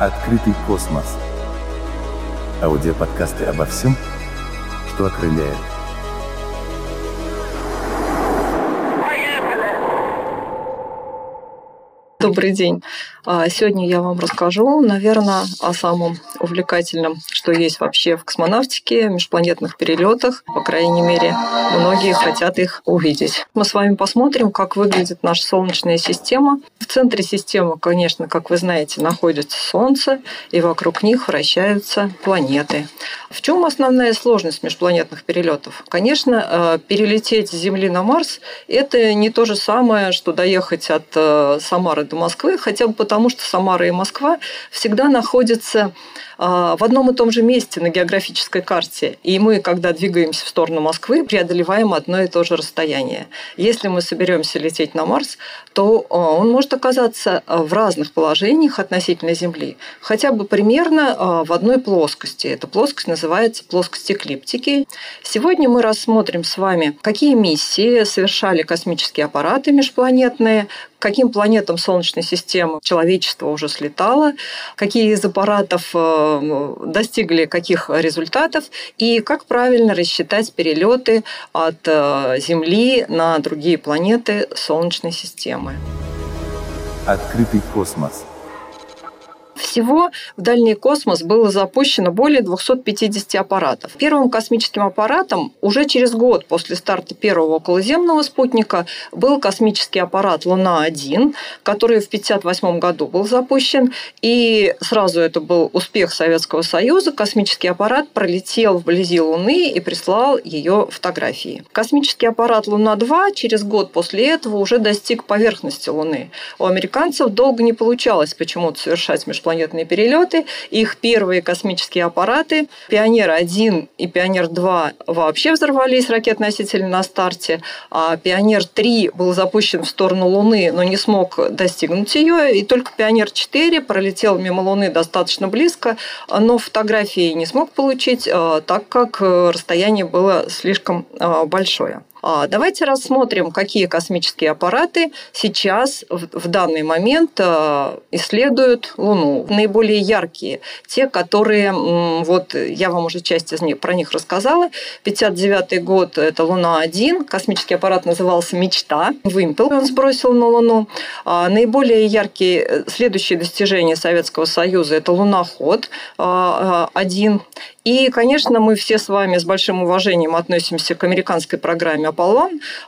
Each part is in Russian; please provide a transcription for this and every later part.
Открытый космос. Аудиоподкасты обо всем, что окрыляет. Добрый день. А, сегодня я вам расскажу, наверное, о самом увлекательном, что есть вообще в космонавтике, межпланетных перелетах. По крайней мере, многие хотят их увидеть. Мы с вами посмотрим, как выглядит наша Солнечная система. В центре системы, конечно, как вы знаете, находится Солнце, и вокруг них вращаются планеты. В чем основная сложность межпланетных перелетов? Конечно, э, перелететь с Земли на Марс – это не то же самое, что доехать от э, Самары до Москвы, хотя бы потому, потому что Самара и Москва всегда находятся в одном и том же месте на географической карте. И мы, когда двигаемся в сторону Москвы, преодолеваем одно и то же расстояние. Если мы соберемся лететь на Марс, то а, он может оказаться а, в разных положениях относительно Земли. Хотя бы примерно в одной плоскости. Эта плоскость называется плоскость эклиптики. Сегодня мы рассмотрим с вами, какие миссии совершали космические аппараты межпланетные, каким планетам Солнечной системы человечество уже слетало, какие из аппаратов достигли каких результатов и как правильно рассчитать перелеты от э, Земли на другие планеты Солнечной системы. Открытый космос – всего в дальний космос было запущено более 250 аппаратов. Первым космическим аппаратом уже через год после старта первого околоземного спутника был космический аппарат «Луна-1», который в 1958 году был запущен. И сразу это был успех Советского Союза. Космический аппарат пролетел вблизи Луны и прислал ее фотографии. Космический аппарат «Луна-2» через год после этого уже достиг поверхности Луны. У американцев долго не получалось почему-то совершать межпланетные межпланетные перелеты. Их первые космические аппараты «Пионер-1» и «Пионер-2» вообще взорвались ракет-носители на старте, а «Пионер-3» был запущен в сторону Луны, но не смог достигнуть ее, и только «Пионер-4» пролетел мимо Луны достаточно близко, но фотографии не смог получить, а, так как расстояние было слишком а, большое. А, давайте рассмотрим, какие космические аппараты сейчас в данный момент а, исследуют Луну. Наиболее яркие, те, которые, вот я вам уже часть из них, про них рассказала. 59 год – это Луна-1, космический аппарат назывался «Мечта», вымпел он сбросил на Луну. А, наиболее яркие э, следующие достижения Советского Союза – это Луноход-1 и, конечно, мы все с вами с большим уважением относимся к американской программе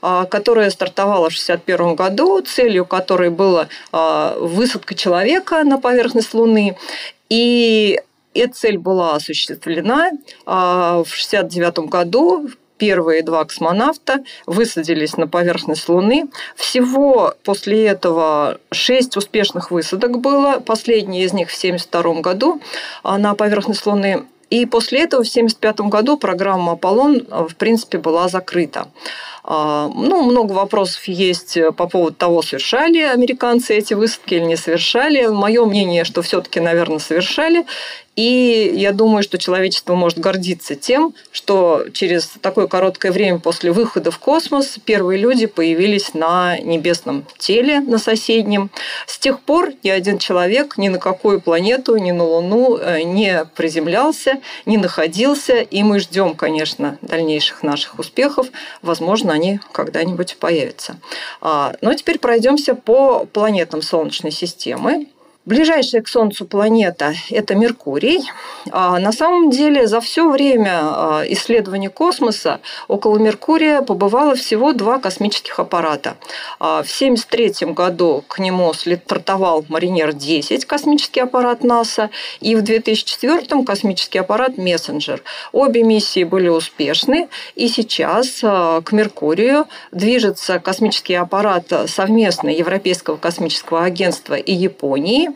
А, которая стартовала в 1961 году, целью которой была а, высадка человека на поверхность Луны. И эта цель была осуществлена а, в 1969 году первые два космонавта высадились на поверхность Луны. Всего после этого шесть успешных высадок было. Последняя из них в 1972 году на поверхность Луны. И после этого в 1975 году программа «Аполлон» в принципе была закрыта. А, ну, много вопросов есть по поводу того, совершали американцы эти высадки или не совершали. Мое мнение, что все-таки, наверное, совершали. И я думаю, что человечество может гордиться тем, что через такое короткое время после выхода в космос первые люди появились на небесном теле, на соседнем. С тех пор ни один человек ни на какую планету, ни на Луну э, не приземлялся, не находился. И мы ждем, конечно, дальнейших наших успехов. Возможно, они когда-нибудь появятся. А, но теперь пройдемся по планетам Солнечной системы. Ближайшая к Солнцу планета – это Меркурий. А на самом деле за все время а, исследования космоса около Меркурия побывало всего два космических аппарата. А в 1973 году к нему стартовал Маринер-10, космический аппарат НАСА, и в 2004 космический аппарат Мессенджер. Обе миссии были успешны, и сейчас а, к Меркурию движется космический аппарат совместно Европейского космического агентства и Японии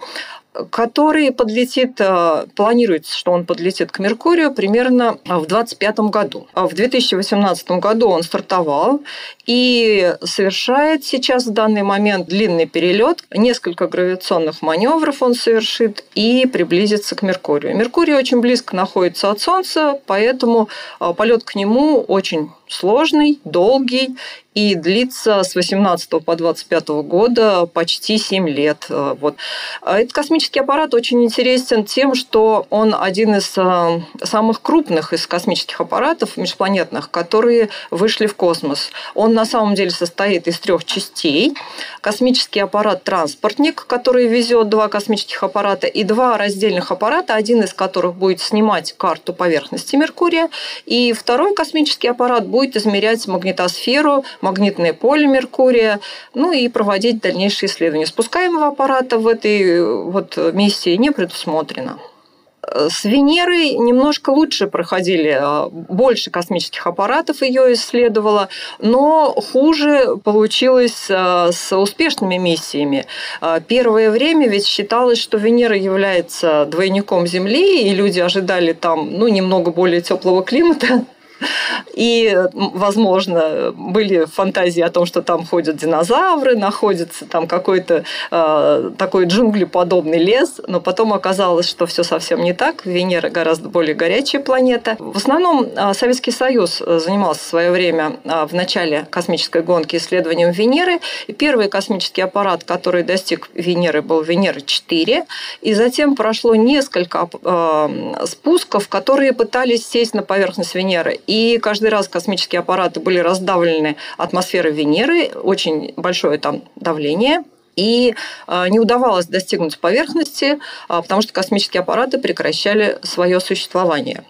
который подлетит, э, планируется, что он подлетит к Меркурию примерно в 2025 году. А в 2018 году он стартовал и совершает сейчас в данный момент длинный перелет. Несколько гравитационных маневров он совершит и приблизится к Меркурию. Меркурий очень близко находится от Солнца, поэтому э, полет к нему очень сложный, долгий и длится с 18 по 25 года почти 7 лет. Э, вот. А этот космический аппарат очень интересен тем, что он один из э, самых крупных из космических аппаратов межпланетных, которые вышли в космос. Он на самом деле состоит из трех частей. Космический аппарат-транспортник, который везет два космических аппарата, и два раздельных аппарата, один из которых будет снимать карту поверхности Меркурия, и второй космический аппарат будет измерять магнитосферу, магнитное поле Меркурия, ну и проводить дальнейшие исследования. Спускаемого аппарата в этой вот миссии не предусмотрено. С Венерой немножко лучше проходили, а, больше космических аппаратов ее исследовало, но хуже получилось а, с успешными миссиями. А, первое время ведь считалось, что Венера является двойником Земли, и люди ожидали там ну, немного более теплого климата, и, возможно, были фантазии о том, что там ходят динозавры, находится там какой-то э, такой джунглеподобный лес, но потом оказалось, что все совсем не так. Венера гораздо более горячая планета. В основном э, Советский Союз занимался в свое время э, в начале космической гонки исследованием Венеры. И первый космический аппарат, который достиг Венеры, был Венера-4. И затем прошло несколько э, спусков, которые пытались сесть на поверхность Венеры. И каждый раз космические аппараты были раздавлены атмосферой Венеры, очень большое там давление, и а, не удавалось достигнуть поверхности, а, потому что космические аппараты прекращали свое существование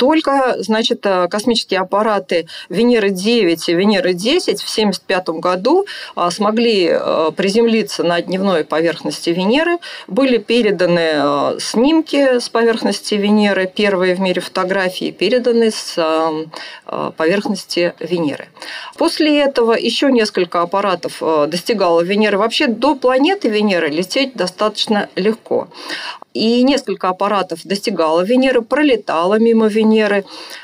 только, значит, э, космические аппараты Венеры-9 и Венеры-10 в 1975 году а, смогли э, приземлиться на дневной поверхности Венеры. Были переданы э, снимки с поверхности Венеры, первые в мире фотографии, переданы с поверхности Венеры. После этого еще несколько аппаратов достигало Венеры. Вообще до планеты Венеры лететь достаточно легко и несколько аппаратов достигало Венеры, пролетало мимо Венеры.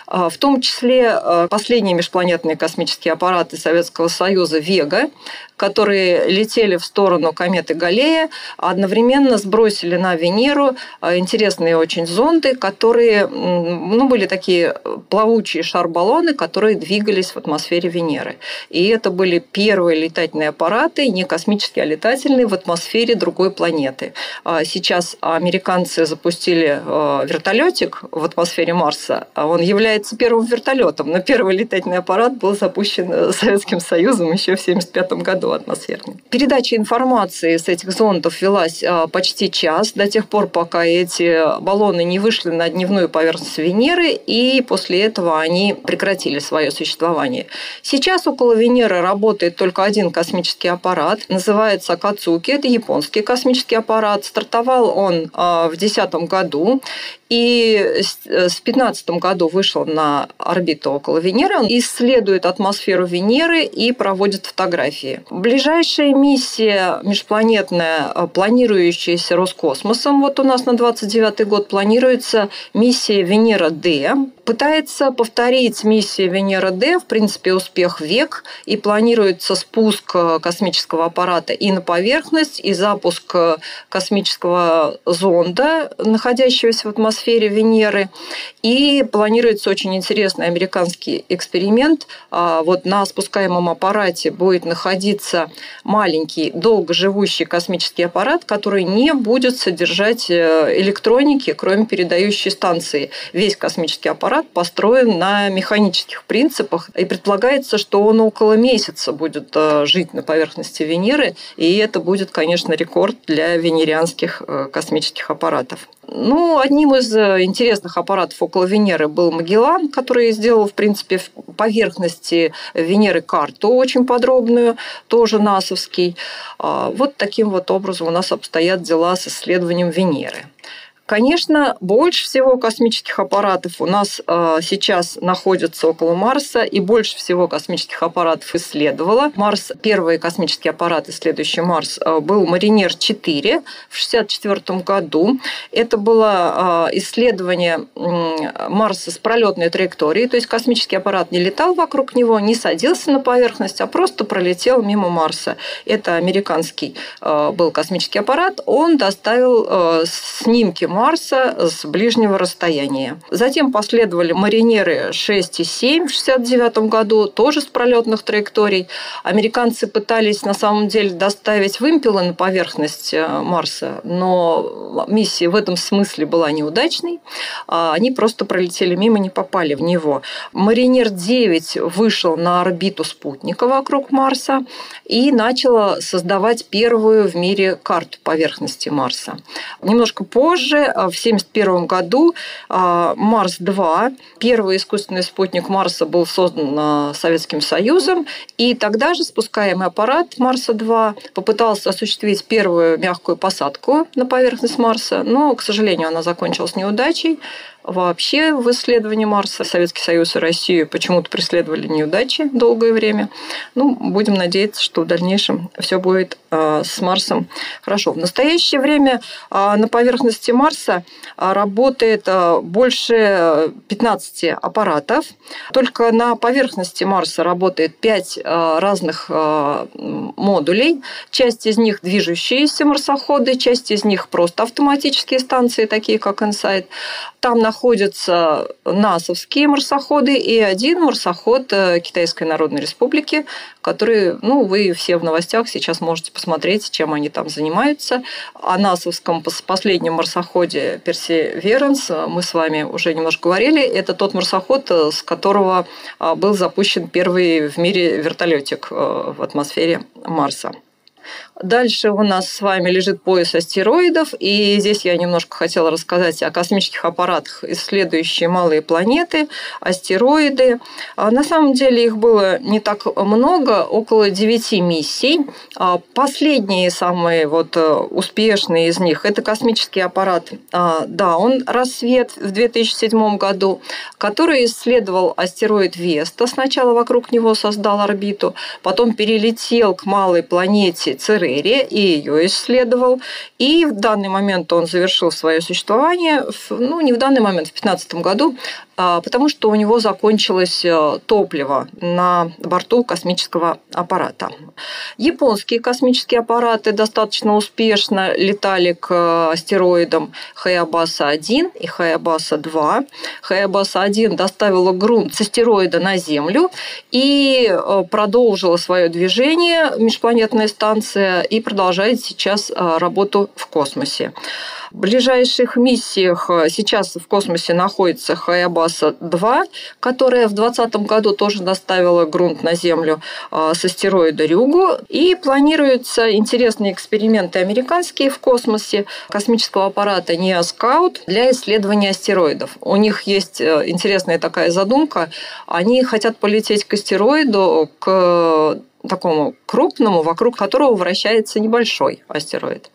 А, в том числе а, последние межпланетные космические аппараты Советского Союза «Вега», которые летели в сторону кометы Галлея, одновременно сбросили на Венеру а, интересные очень зонды, которые ну, были такие плавучие шар-баллоны, которые двигались в атмосфере Венеры. И это были первые летательные аппараты, не космические, а летательные, в атмосфере другой планеты. Сейчас американцы запустили вертолетик в атмосфере Марса. Он является первым вертолетом, но первый летательный аппарат был запущен э, Советским Союзом еще в 1975 году атмосферный. Передача информации с этих зондов велась э, почти час, до тех пор, пока эти баллоны не вышли на дневную поверхность Венеры, и после этого они прекратили свое существование. Сейчас около Венеры работает только один космический аппарат, называется Кацуки, это японский космический аппарат. Стартовал он э, в 2010 году, и в 2015 году вышел на орбиту около Венеры, исследует атмосферу Венеры и проводит фотографии. Ближайшая миссия межпланетная, э, планирующаяся Роскосмосом, вот у нас на 29 год планируется миссия Венера-Д, пытается повторить миссию Венера-Д, в принципе, успех век, и планируется спуск э, космического аппарата и на поверхность, и запуск э, космического зонда, находящегося в атмосфере Венеры. И планируется очень интересный американский эксперимент. А, вот на спускаемом аппарате будет находиться маленький, долгоживущий космический аппарат, который не будет содержать э, электроники, кроме передающей станции. Весь космический аппарат построен на механических принципах, и предполагается, что он около месяца будет э, жить на поверхности Венеры, и это будет, конечно, рекорд для венерианских э, космических аппаратов. Ну, одним из интересных аппаратов около Венеры был Магеллан, который сделал, в принципе, поверхности Венеры карту очень подробную, тоже НАСовский. А, вот таким вот образом у нас обстоят дела с исследованием Венеры. Конечно, больше всего космических аппаратов у нас э, сейчас находится около Марса, и больше всего космических аппаратов исследовала. Марс, первый космический аппарат, исследующий Марс, э, был Маринер-4 в 1964 году. Это было э, исследование Марса с пролетной траекторией, то есть космический аппарат не летал вокруг него, не садился на поверхность, а просто пролетел мимо Марса. Это американский был космический аппарат. Он доставил снимки Марса с ближнего расстояния. Затем последовали маринеры 6 и 7 в 1969 году, тоже с пролетных траекторий. Американцы пытались на самом деле доставить вымпелы на поверхность э, Марса, но миссия в этом смысле была неудачной. А они просто пролетели мимо, не попали в него. Маринер 9 вышел на орбиту спутника вокруг Марса и начал создавать первую в мире карту поверхности Марса. Немножко позже, а, в 1971 году, а, Марс-2, первый искусственный спутник Марса, был создан а, Советским Союзом, и тогда же спускаемый аппарат Марса-2 попытался осуществить первую мягкую посадку на поверхность Марса, но, к сожалению, она закончилась неудачей. Вообще в исследовании Марса Советский Союз и Россию почему-то преследовали неудачи долгое время. Ну, будем надеяться, что в дальнейшем все будет а, с Марсом хорошо. В настоящее время а, на поверхности Марса а, работает больше 15 аппаратов. Только на поверхности Марса работает 5 разных модулей. Часть из них движущиеся марсоходы, часть из них просто автоматические станции, такие как InSight. Там находятся НАСовские марсоходы и один марсоход э, Китайской Народной Республики, который, ну, вы все в новостях сейчас можете посмотреть, чем они там занимаются. О НАСовском последнем марсоходе Персеверанс мы с вами уже немножко говорили. Это тот марсоход, э, с которого а, был запущен первый в мире вертолетик э, в атмосфере Марса. Дальше у нас с вами лежит пояс астероидов, и здесь я немножко хотела рассказать о космических аппаратах, исследующие малые планеты, астероиды. А на самом деле их было не так много, около 9 миссий. А последние самые вот э, успешные из них – это космический аппарат а, «Даун» «Рассвет» в 2007 году, который исследовал астероид Веста. Сначала вокруг него создал орбиту, потом перелетел к малой планете Церера, Церере и ее исследовал. И в данный момент он завершил свое существование, ну, не в данный момент, в 2015 году, потому что у него закончилось э, топливо на борту космического аппарата. Японские космические аппараты достаточно успешно летали к астероидам Хаябаса-1 и Хаябаса-2. Хаябаса-1 доставила грунт с астероида на Землю и э, продолжила свое движение межпланетная станция и продолжает сейчас э, работу в космосе. В ближайших миссиях э, сейчас в космосе находится Хаябаса-2, которая в 2020 году тоже доставила грунт на Землю э, с астероида Рюгу. И планируются интересные эксперименты американские в космосе космического аппарата Неоскаут для исследования астероидов. У них есть э, интересная такая задумка. Они хотят полететь к астероиду, к такому крупному, вокруг которого вращается небольшой астероид.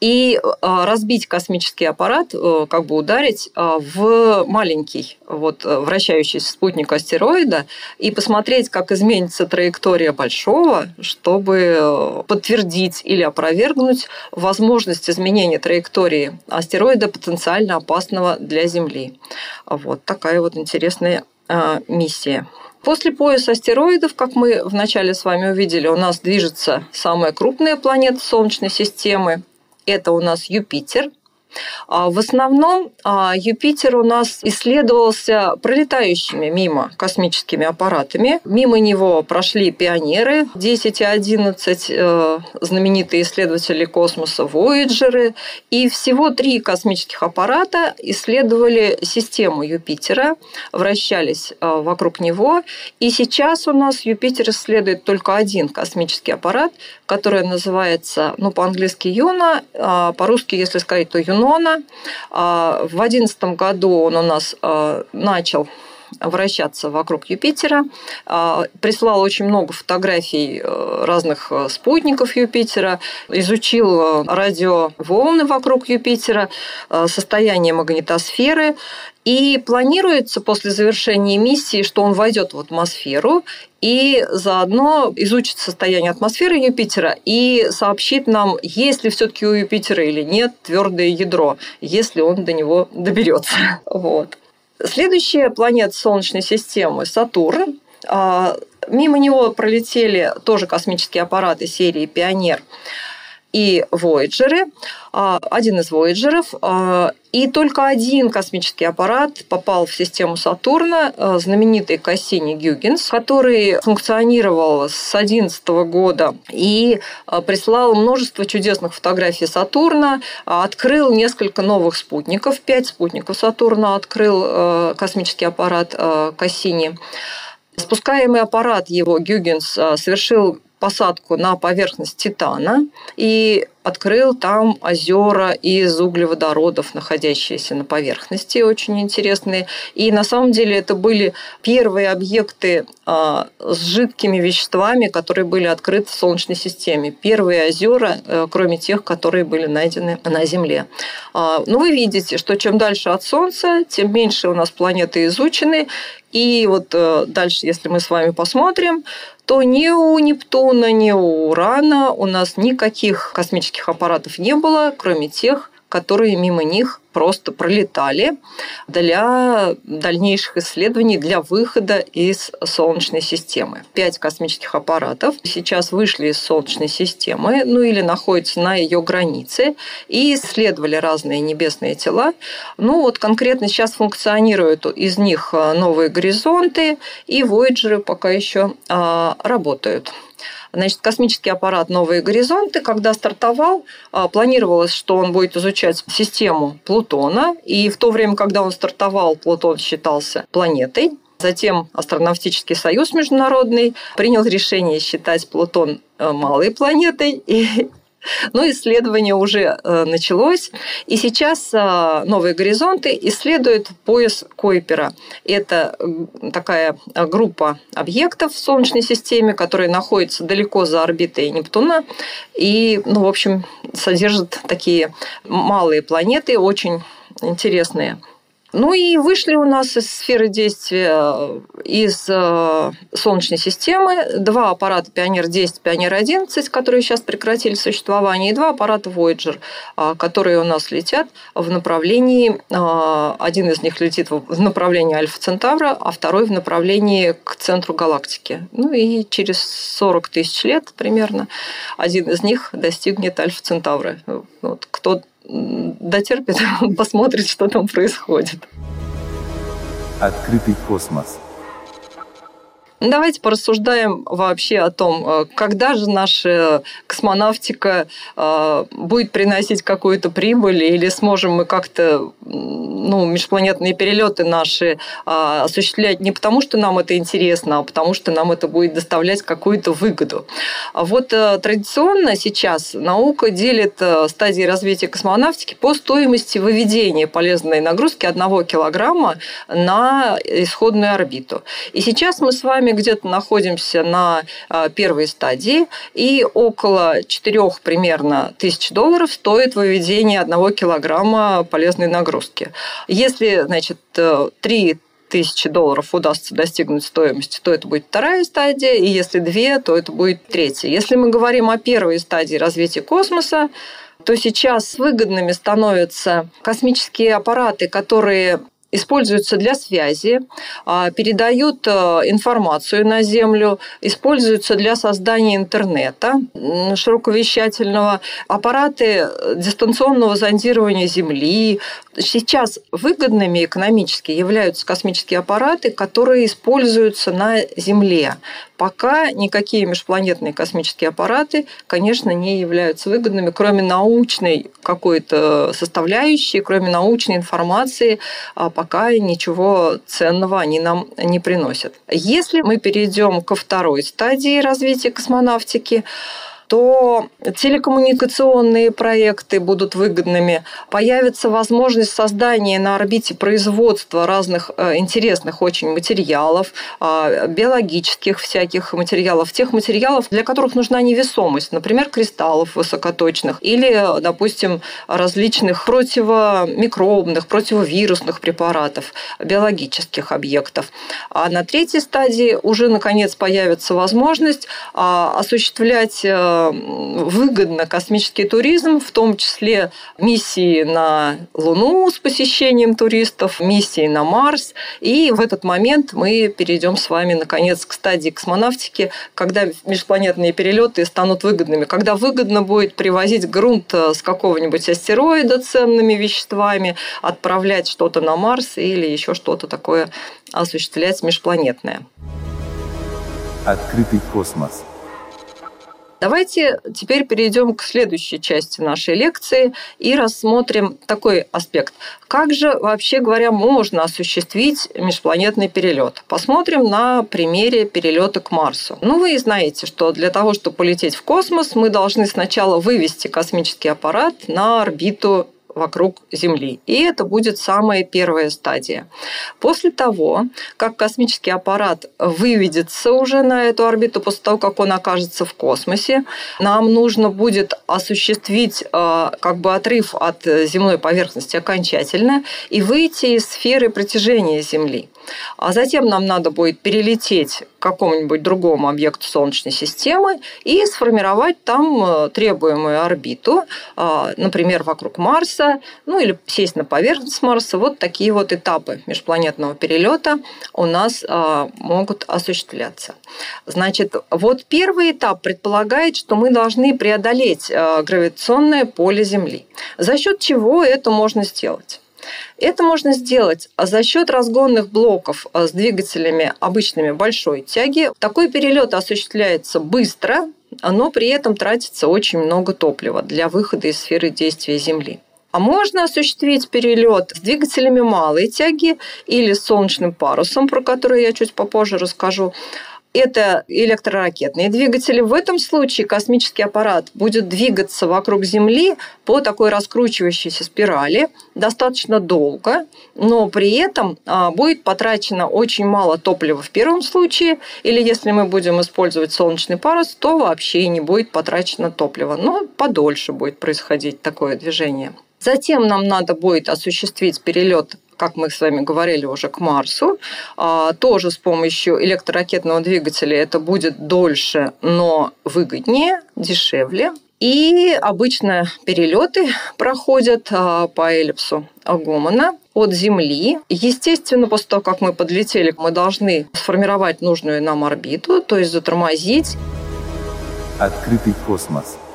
И а, разбить космический аппарат, э, как бы ударить а, в маленький вот, э, вращающийся спутник астероида и посмотреть, как изменится траектория большого, чтобы э, подтвердить или опровергнуть возможность изменения траектории астероида потенциально опасного для Земли. Вот такая вот интересная миссия. После пояса астероидов, как мы вначале с вами увидели, у нас движется самая крупная планета Солнечной системы. Это у нас Юпитер. А в основном а, Юпитер у нас исследовался пролетающими мимо космическими аппаратами. Мимо него прошли пионеры 10 и 11, э, знаменитые исследователи космоса Вояджеры. И всего три космических аппарата исследовали систему Юпитера, вращались э, вокруг него. И сейчас у нас Юпитер исследует только один космический аппарат, который называется, ну, по-английски Юна, а по-русски, если сказать, то Юно Нона. А, в 2011 году он у нас а, начал вращаться вокруг Юпитера. А, прислал очень много фотографий э, разных э, спутников Юпитера, изучил э, радиоволны вокруг Юпитера, состояние магнитосферы. И планируется после завершения миссии, что он войдет в атмосферу и заодно изучит состояние атмосферы Юпитера и сообщит нам, есть ли все-таки у Юпитера или нет твердое ядро, если он до него доберется. Вот. Следующая планета Солнечной системы – Сатурн. А, мимо него пролетели тоже космические аппараты серии «Пионер». И Voyager, а, один из Voyager'ов, а, и только один космический аппарат попал в систему Сатурна, а, знаменитый Кассини Гюгенс, который функционировал с 2011 года и прислал множество чудесных фотографий Сатурна, открыл несколько новых спутников, пять спутников Сатурна открыл космический аппарат Кассини. Спускаемый аппарат его Гюгенс совершил посадку на поверхность Титана и открыл там озера из углеводородов, находящиеся на поверхности, очень интересные. И на самом деле это были первые объекты а, с жидкими веществами, которые были открыты в Солнечной системе. Первые озера, э, кроме тех, которые были найдены на Земле. А, ну, вы видите, что чем дальше от Солнца, тем меньше у нас планеты изучены. И вот э, дальше, если мы с вами посмотрим, то ни у Нептуна, ни у Урана у нас никаких космических аппаратов не было, кроме тех, которые мимо них просто пролетали для дальнейших исследований, для выхода из Солнечной системы. Пять космических аппаратов сейчас вышли из Солнечной системы, ну или находятся на ее границе, и исследовали разные небесные тела. Ну вот конкретно сейчас функционируют из них новые горизонты, и Voyager пока еще а, работают. Значит, космический аппарат «Новые горизонты», когда стартовал, а, планировалось, что он будет изучать систему Плутона. И в то время, когда он стартовал, Плутон считался планетой. Затем Астронавтический союз международный принял решение считать Плутон э, малой планетой и но исследование уже э, началось, и сейчас э, «Новые горизонты» исследуют пояс Койпера. Это такая э, группа объектов в Солнечной системе, которые находятся далеко за орбитой Нептуна и, ну, в общем, содержат такие малые планеты, очень интересные. Ну и вышли у нас из сферы действия э, из э, Солнечной системы два аппарата Пионер-10, Пионер-11, которые сейчас прекратили существование, и два аппарата Voyager, э, которые у нас летят в направлении, один из них летит в направлении Альфа Центавра, а второй в направлении к центру галактики. Ну и через 40 тысяч лет примерно один из них достигнет Альфа Центавра. Вот, кто дотерпит, посмотрит, что там происходит. Открытый космос. Давайте порассуждаем вообще о том, э, когда же наша космонавтика э, будет приносить какую-то прибыль, или сможем мы как-то ну, межпланетные перелеты наши э, осуществлять не потому, что нам это интересно, а потому что нам это будет доставлять какую-то выгоду. А вот традиционно сейчас наука делит стадии развития космонавтики по стоимости выведения полезной нагрузки одного килограмма на исходную орбиту. И сейчас мы с вами вами где-то находимся на а, первой стадии, и около 4 примерно тысяч долларов стоит выведение 1 килограмма полезной нагрузки. Если, значит, 3 э, тысячи долларов удастся достигнуть стоимости, то это будет вторая стадия, и если две, то это будет третья. Если мы говорим о первой стадии развития космоса, то сейчас выгодными становятся космические аппараты, которые используются для связи, а, передают э, информацию на Землю, используются для создания интернета широковещательного, аппараты дистанционного зондирования Земли. Сейчас выгодными экономически являются космические аппараты, которые используются на Земле. Пока никакие межпланетные космические аппараты, конечно, не являются выгодными, кроме научной какой-то составляющей, кроме научной информации, а пока ничего ценного они нам не приносят. Если мы перейдем ко второй стадии развития космонавтики, то телекоммуникационные проекты будут выгодными, появится возможность создания на орбите производства разных э, интересных очень материалов, а, биологических всяких материалов, тех материалов, для которых нужна невесомость, например, кристаллов высокоточных или, допустим, различных противомикробных, противовирусных препаратов, биологических объектов. А на третьей стадии уже, наконец, появится возможность а, осуществлять э, выгодно космический туризм, в том числе миссии на Луну с посещением туристов, миссии на Марс. И в этот момент мы перейдем с вами, наконец, к стадии космонавтики, когда межпланетные перелеты станут выгодными, когда выгодно будет привозить грунт с какого-нибудь астероида ценными веществами, отправлять что-то на Марс или еще что-то такое осуществлять межпланетное. Открытый космос. Давайте теперь перейдем к следующей части нашей лекции и рассмотрим такой аспект. Как же, вообще говоря, можно осуществить межпланетный перелет? Посмотрим на примере перелета к Марсу. Ну, вы знаете, что для того, чтобы полететь в космос, мы должны сначала вывести космический аппарат на орбиту вокруг Земли. И это будет самая первая стадия. После того, как космический аппарат выведется уже на эту орбиту, после того, как он окажется в космосе, нам нужно будет осуществить э, как бы отрыв от земной поверхности окончательно и выйти из сферы притяжения Земли. А затем нам надо будет перелететь какому-нибудь другому объекту Солнечной системы и сформировать там э, требуемую орбиту, а, например, вокруг Марса, ну или сесть на поверхность Марса. Вот такие вот этапы межпланетного перелета у нас а, могут осуществляться. Значит, вот первый этап предполагает, что мы должны преодолеть э, гравитационное поле Земли. За счет чего это можно сделать? Это можно сделать а за счет разгонных блоков а, с двигателями обычными большой тяги. Такой перелет осуществляется быстро, но при этом тратится очень много топлива для выхода из сферы действия Земли. А можно осуществить перелет с двигателями малой тяги или с солнечным парусом, про который я чуть попозже расскажу это электроракетные двигатели. В этом случае космический аппарат будет двигаться вокруг Земли по такой раскручивающейся спирали достаточно долго, но при этом а, будет потрачено очень мало топлива в первом случае, или если мы будем использовать солнечный парус, то вообще не будет потрачено топлива, но подольше будет происходить такое движение. Затем нам надо будет осуществить перелет как мы с вами говорили уже, к Марсу. А, тоже с помощью электроракетного двигателя это будет дольше, но выгоднее, дешевле. И обычно перелеты проходят а, по эллипсу Гомона от Земли. Естественно, после того, как мы подлетели, мы должны сформировать нужную нам орбиту, то есть затормозить. Открытый космос –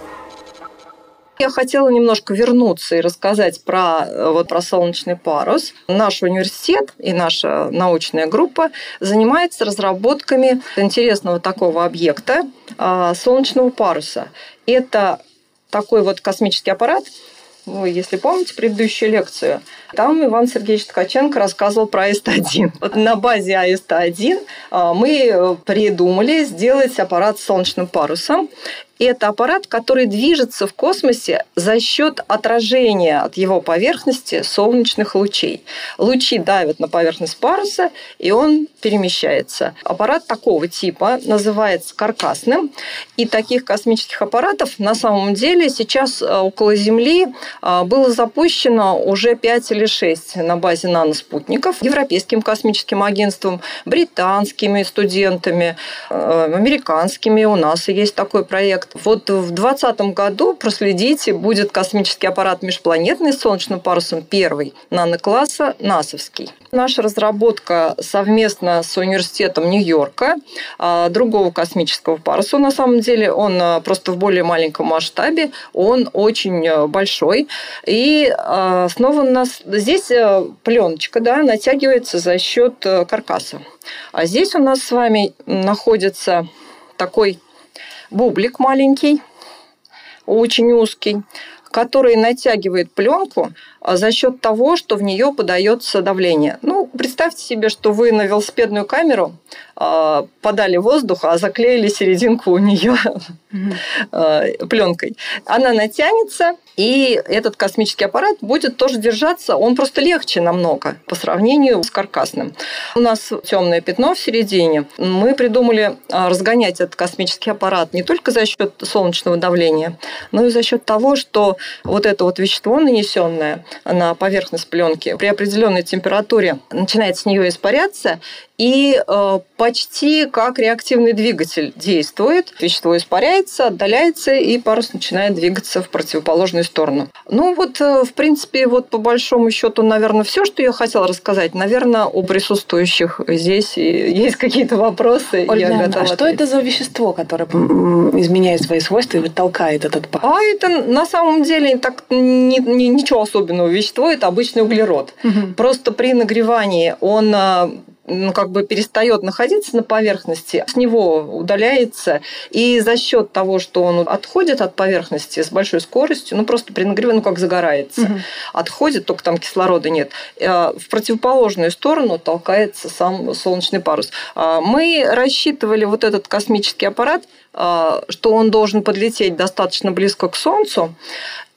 я хотела немножко вернуться и рассказать про, э, вот, про солнечный парус. Наш университет и наша научная группа занимается разработками интересного такого объекта а, солнечного паруса. Это такой вот космический аппарат, вы, если помните предыдущую лекцию, там Иван Сергеевич Ткаченко рассказывал про АИСТ-1. Вот на базе АИСТ-1 а, мы э, придумали сделать аппарат с солнечным парусом. Это аппарат, который движется в космосе за счет отражения от его поверхности солнечных лучей. Лучи давят на поверхность паруса, и он перемещается. Аппарат такого типа называется каркасным. И таких космических аппаратов на самом деле сейчас э, около Земли э, было запущено уже 5 или 6 на базе наноспутников Европейским космическим агентством, британскими студентами, э, американскими. У нас есть такой проект проект. Вот в 2020 году, проследите, будет космический аппарат межпланетный с солнечным парусом первый нанокласса НАСовский. Наша разработка совместно с университетом Нью-Йорка а, другого космического паруса. На самом деле он а, просто в более маленьком масштабе, он очень а, большой. И снова у нас здесь пленочка да, натягивается за счет каркаса. А здесь у нас с вами находится такой бублик маленький, очень узкий, который натягивает пленку а, за счет того, что в нее подается давление. Ну, представьте себе, что вы на велосипедную камеру а, подали воздух, а заклеили серединку у нее mm-hmm. пленкой. Она натянется, и этот космический аппарат будет тоже держаться, он просто легче намного по сравнению с каркасным. У нас темное пятно в середине. Мы придумали разгонять этот космический аппарат не только за счет солнечного давления, но и за счет того, что вот это вот вещество нанесенное на поверхность пленки при определенной температуре начинает с нее испаряться, и по почти как реактивный двигатель действует. Вещество испаряется, отдаляется, и парус начинает двигаться в противоположную сторону. Ну вот, э, в принципе, вот по большому счету, наверное, все, что я хотела рассказать. Наверное, у присутствующих здесь есть какие-то вопросы. Ольга, я готова а что это за вещество, которое изменяет свои свойства и толкает этот парус? А это на самом деле так ни, ни, ничего особенного. Вещество это обычный углерод. Угу. Просто при нагревании он а, ну, как бы перестает находиться на поверхности, с него удаляется, и за счет того, что он отходит от поверхности с большой скоростью, ну просто при нагревании, ну как загорается, угу. отходит, только там кислорода нет, э, в противоположную сторону толкается сам солнечный парус. А мы рассчитывали вот этот космический аппарат, а, что он должен подлететь достаточно близко к Солнцу,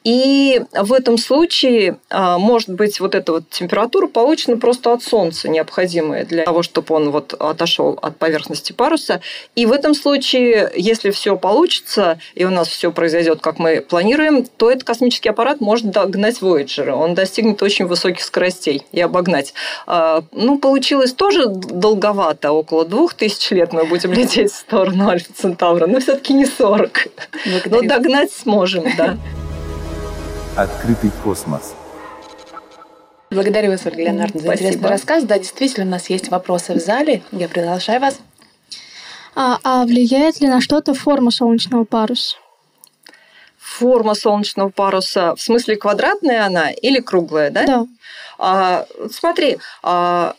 и в этом случае, а, может быть, вот эта вот температура получена просто от Солнца, необходимая для того, чтобы он вот отошел от поверхности паруса. И в этом случае, если все получится, и у нас все произойдет, как мы планируем, то этот космический аппарат может догнать Voyager. Он достигнет очень высоких скоростей и обогнать. А, ну, получилось тоже долговато, около двух тысяч лет мы будем лететь в сторону Альфа Центавра, но все-таки не 40. Но догнать сможем, да. Открытый космос. Благодарю вас, Ольга Леонардовна, за интересный рассказ. Да, действительно, у нас есть вопросы в зале. Я приглашаю вас. А, а влияет ли на что-то форма солнечного паруса? Форма солнечного паруса, в смысле квадратная она или круглая, да? Да. А, смотри, а,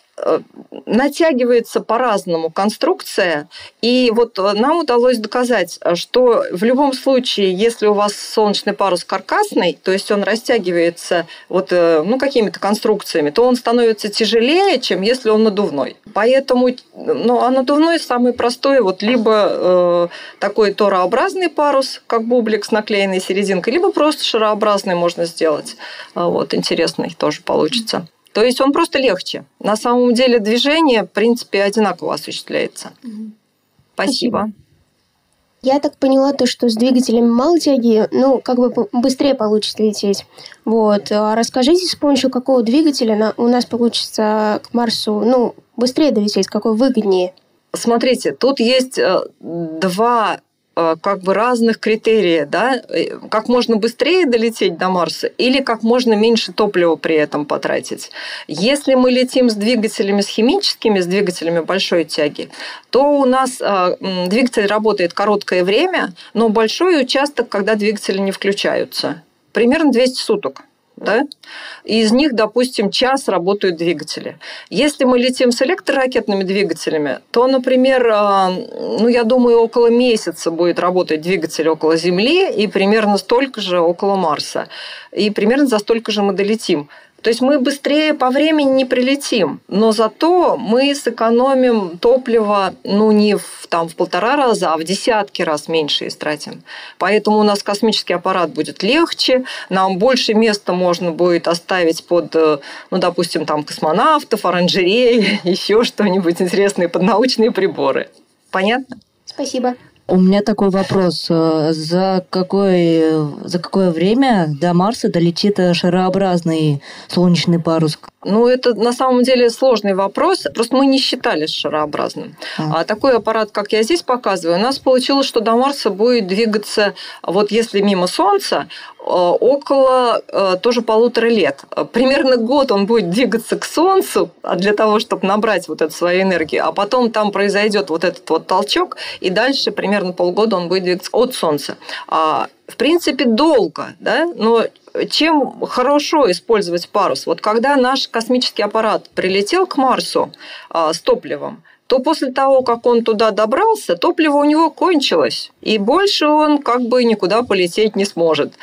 натягивается по-разному конструкция, и вот э, нам удалось доказать, что в любом случае, если у вас солнечный парус каркасный, то есть он растягивается вот, э, ну, какими-то конструкциями, то он становится тяжелее, чем если он надувной. Поэтому ну, а надувной самый простой, вот либо э, такой торообразный парус, как бублик с наклеенной серединкой, либо просто шарообразный можно сделать. Вот, интересный тоже получится. То есть он просто легче. На самом деле движение, в принципе, одинаково осуществляется. Угу. Спасибо. Я так поняла то, что с двигателем малой тяги, ну, как бы быстрее получится лететь. Вот. А расскажите, с помощью какого двигателя у нас получится к Марсу, ну, быстрее долететь, какой выгоднее? Смотрите, тут есть э, два как бы разных критерий, да, э, как можно быстрее долететь до Марса или как можно меньше топлива при этом потратить. Если мы летим с двигателями с химическими, с двигателями большой тяги, то у нас э, двигатель работает короткое время, но большой участок, когда двигатели не включаются. Примерно 200 суток да? Из них, допустим, час работают двигатели. Если мы летим с электроракетными двигателями, то, например, а, ну, я думаю, около месяца будет работать двигатель около Земли и примерно столько же около Марса. И примерно за столько же мы долетим. То есть мы быстрее по времени не прилетим, но зато мы сэкономим топливо, ну, не в, там, в полтора раза, а в десятки раз меньше истратим. Поэтому у нас космический аппарат будет легче, нам больше места можно будет оставить под, э, ну, допустим, там, космонавтов, оранжереи, еще что-нибудь интересное под научные приборы. Понятно? Спасибо. У меня такой вопрос. Э, за, какое, за какое время до Марса долетит шарообразный солнечный парус? Ну, это на самом деле сложный вопрос. Просто мы не считали шарообразным. А. а такой аппарат, как я здесь показываю, у нас получилось, что до Марса будет двигаться, вот если мимо Солнца, э, около э, тоже полутора лет. Примерно год он будет двигаться к Солнцу а для того, чтобы набрать вот эту свою энергию, а потом там произойдет вот этот вот толчок, и дальше примерно полгода он будет двигаться от Солнца. А, в принципе, долго, да, но чем хорошо использовать парус? Вот когда наш космический аппарат прилетел к Марсу а, с топливом, то после того, как он туда добрался, топливо у него кончилось, и больше он как бы никуда полететь не сможет.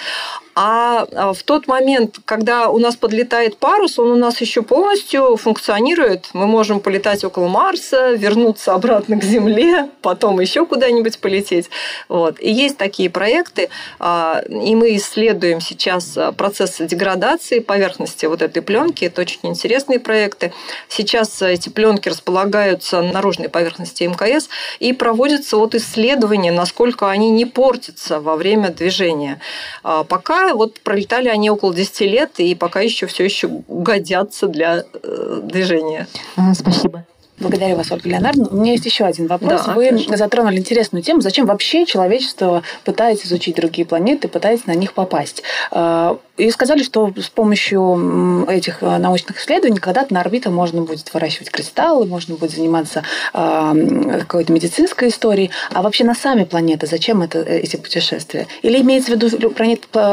А, а в тот момент, когда у нас подлетает парус, он у нас еще полностью функционирует. Мы можем полетать около Марса, вернуться обратно к Земле, потом еще куда-нибудь полететь. Вот. И есть такие проекты, а, и мы исследуем сейчас процессы деградации поверхности вот этой пленки. Это очень интересные проекты. Сейчас эти пленки располагаются на наружной поверхности МКС и проводятся вот исследования, насколько они не портятся во время движения. А пока вот пролетали они около 10 лет, и пока еще все еще годятся для э, движения. А, спасибо. Благодарю вас, Ольга Леонардовна. У меня есть еще один вопрос. Да, Вы конечно. затронули интересную тему. Зачем вообще человечество пытается изучить другие планеты, пытается на них попасть? А, и сказали, что с помощью этих э, научных исследований когда-то на орбиту можно будет выращивать кристаллы, можно будет заниматься какой-то медицинской историей. А вообще на сами планеты зачем это, э, эти путешествия? Или имеется в виду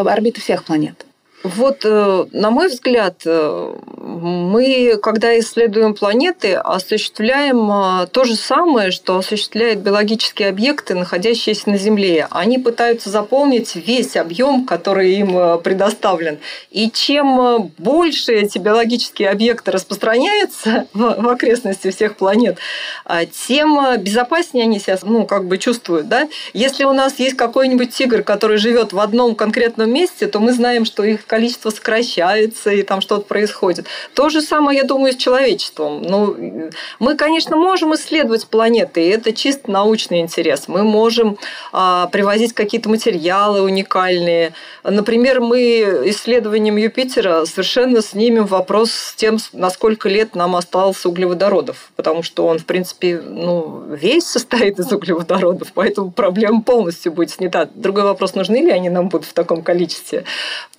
орбиты всех планет? Вот, э, на мой взгляд, э, мы, когда исследуем планеты, осуществляем э, то же самое, что осуществляют биологические объекты, находящиеся на Земле. Они пытаются заполнить весь объем, который им предоставлен. И чем больше эти биологические объекты распространяются в окрестности всех планет, тем безопаснее они себя ну, как бы чувствуют. Да? Если у нас есть какой-нибудь тигр, который живет в одном конкретном месте, то мы знаем, что их количество сокращается, и там что-то происходит. То же самое, я думаю, с человечеством. Ну, мы, конечно, можем исследовать планеты, и это чисто научный интерес. Мы можем а, привозить какие-то материалы уникальные. Например, мы исследованием Юпитера совершенно снимем вопрос с тем, на сколько лет нам осталось углеводородов, потому что он, в принципе, ну, весь состоит из углеводородов, поэтому проблема полностью будет снята. Другой вопрос, нужны ли они нам будут в таком количестве.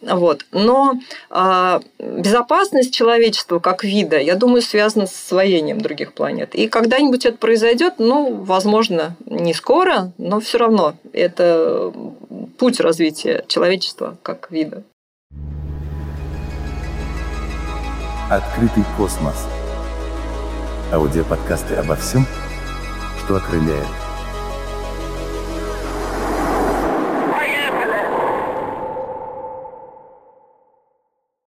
Вот. Но э, безопасность человечества как вида, я думаю, связана с освоением других планет. И когда-нибудь это произойдет, ну, возможно, не скоро, но все равно это путь развития человечества как вида. Открытый космос. Аудиоподкасты обо всем, что окрыляет –